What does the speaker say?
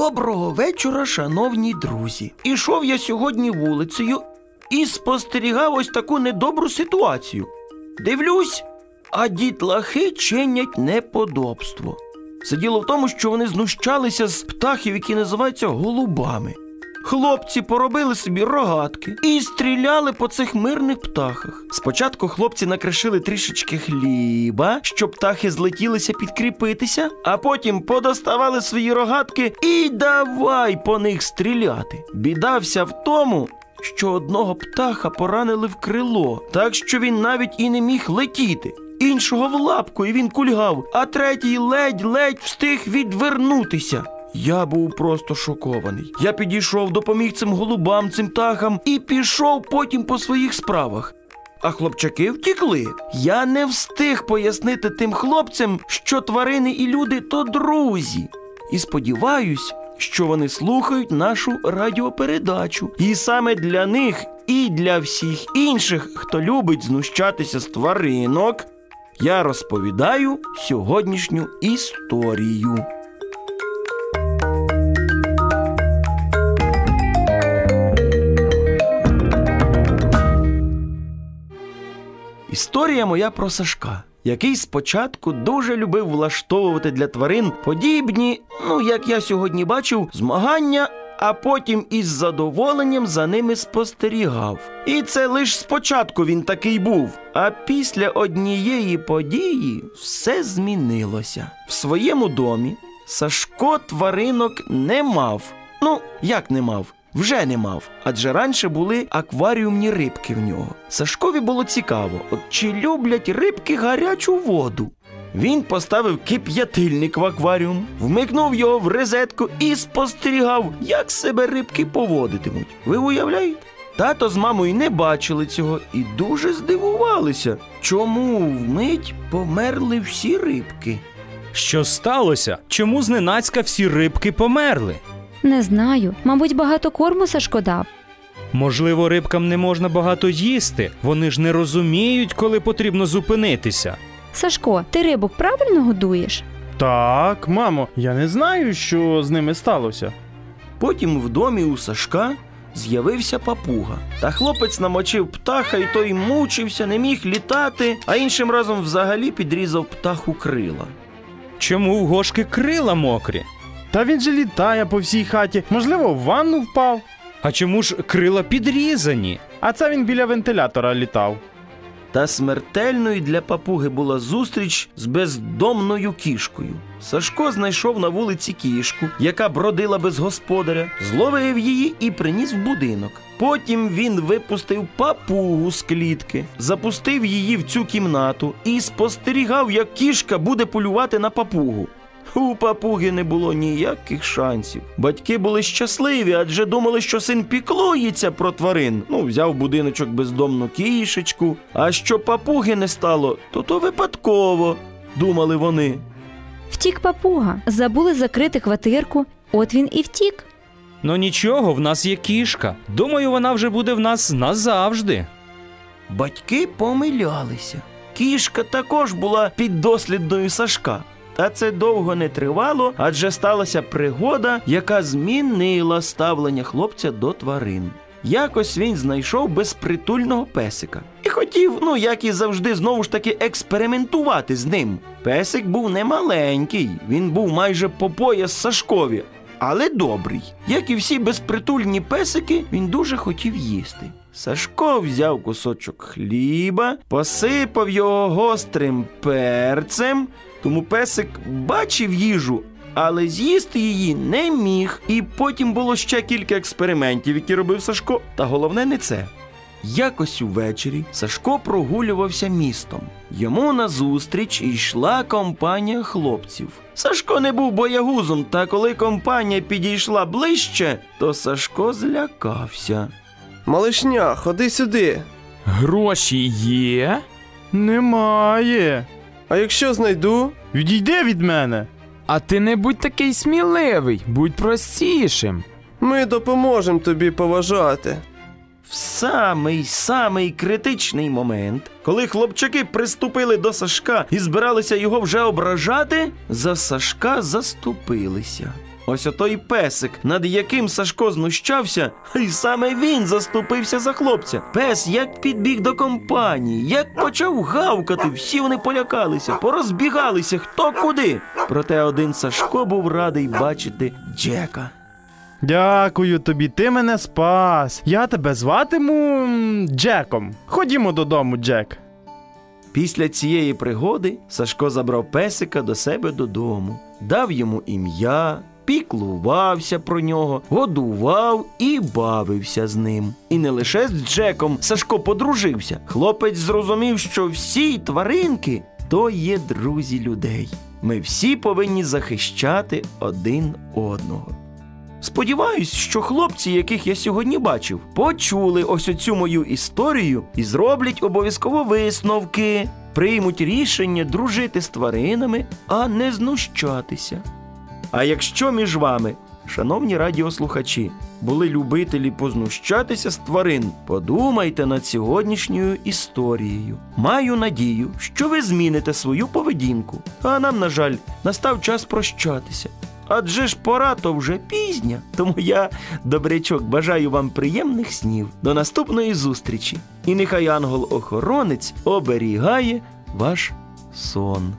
Доброго вечора, шановні друзі. Ішов я сьогодні вулицею і спостерігав ось таку недобру ситуацію. Дивлюсь, а дітлахи чинять неподобство. Це діло в тому, що вони знущалися з птахів, які називаються голубами. Хлопці поробили собі рогатки і стріляли по цих мирних птахах. Спочатку хлопці накришили трішечки хліба, щоб птахи злетілися підкріпитися, а потім подоставали свої рогатки і давай по них стріляти. Біда вся в тому, що одного птаха поранили в крило, так що він навіть і не міг летіти. Іншого в лапку, і він кульгав, а третій ледь-ледь встиг відвернутися. Я був просто шокований. Я підійшов, допоміг цим голубам, цим птахам і пішов потім по своїх справах. А хлопчаки втікли. Я не встиг пояснити тим хлопцям, що тварини і люди то друзі. І сподіваюсь, що вони слухають нашу радіопередачу. І саме для них і для всіх інших, хто любить знущатися з тваринок, я розповідаю сьогоднішню історію. Історія моя про Сашка, який спочатку дуже любив влаштовувати для тварин подібні, ну як я сьогодні бачив, змагання, а потім із задоволенням за ними спостерігав. І це лише спочатку він такий був. А після однієї події все змінилося. В своєму домі Сашко тваринок не мав. Ну, як не мав? Вже не мав, адже раніше були акваріумні рибки в нього. Сашкові було цікаво, от чи люблять рибки гарячу воду. Він поставив кип'ятильник в акваріум, вмикнув його в розетку і спостерігав, як себе рибки поводитимуть. Ви уявляєте? Тато з мамою не бачили цього і дуже здивувалися, чому вмить померли всі рибки. Що сталося? Чому зненацька всі рибки померли? Не знаю. Мабуть, багато корму Сашко дав. Можливо, рибкам не можна багато їсти. Вони ж не розуміють, коли потрібно зупинитися. Сашко, ти рибок правильно годуєш? Так, мамо, я не знаю, що з ними сталося. Потім в домі у Сашка з'явився папуга. Та хлопець намочив птаха, і той мучився, не міг літати, а іншим разом взагалі підрізав птаху крила. Чому в гошки крила мокрі? Та він же літає по всій хаті, можливо, в ванну впав. А чому ж крила підрізані? А це він біля вентилятора літав. Та смертельною для папуги була зустріч з бездомною кішкою. Сашко знайшов на вулиці кішку, яка бродила без господаря, зловив її і приніс в будинок. Потім він випустив папугу з клітки, запустив її в цю кімнату і спостерігав, як кішка буде полювати на папугу. У папуги не було ніяких шансів. Батьки були щасливі, адже думали, що син піклується про тварин. Ну, взяв будиночок бездомну кішечку. А що папуги не стало, то то випадково, думали вони. Втік папуга. Забули закрити квартирку. От він і втік. Ну нічого, в нас є кішка. Думаю, вона вже буде в нас назавжди. Батьки помилялися. Кішка також була піддослідною Сашка. Та це довго не тривало, адже сталася пригода, яка змінила ставлення хлопця до тварин. Якось він знайшов безпритульного песика і хотів, ну як і завжди, знову ж таки експериментувати з ним. Песик був не маленький, він був майже по пояс Сашкові, але добрий. Як і всі безпритульні песики, він дуже хотів їсти. Сашко взяв кусочок хліба, посипав його гострим перцем, тому песик бачив їжу, але з'їсти її не міг. І потім було ще кілька експериментів, які робив Сашко. Та головне не це. Якось увечері Сашко прогулювався містом. Йому назустріч йшла компанія хлопців. Сашко не був боягузом, та коли компанія підійшла ближче, то Сашко злякався. Малишня, ходи сюди. Гроші є? Немає. А якщо знайду, Відійди від мене. А ти не будь такий сміливий, будь простішим. ми допоможемо тобі поважати. В самий самий критичний момент, коли хлопчаки приступили до Сашка і збиралися його вже ображати, за Сашка заступилися. Ось отой песик, над яким Сашко знущався, і саме він заступився за хлопця. Пес як підбіг до компанії, як почав гавкати, всі вони полякалися, порозбігалися хто куди. Проте один Сашко був радий бачити Джека. Дякую тобі, ти мене спас. Я тебе зватиму Джеком. Ходімо додому, Джек. Після цієї пригоди Сашко забрав песика до себе додому, дав йому ім'я, піклувався про нього, годував і бавився з ним. І не лише з Джеком Сашко подружився. Хлопець зрозумів, що всі тваринки то є друзі людей. Ми всі повинні захищати один одного. Сподіваюсь, що хлопці, яких я сьогодні бачив, почули ось оцю мою історію і зроблять обов'язково висновки, приймуть рішення дружити з тваринами, а не знущатися. А якщо між вами, шановні радіослухачі, були любителі познущатися з тварин, подумайте над сьогоднішньою історією. Маю надію, що ви зміните свою поведінку. А нам, на жаль, настав час прощатися. Адже ж пора то вже пізня. Тому я, добрячок, бажаю вам приємних снів. До наступної зустрічі. І нехай ангел-охоронець оберігає ваш сон.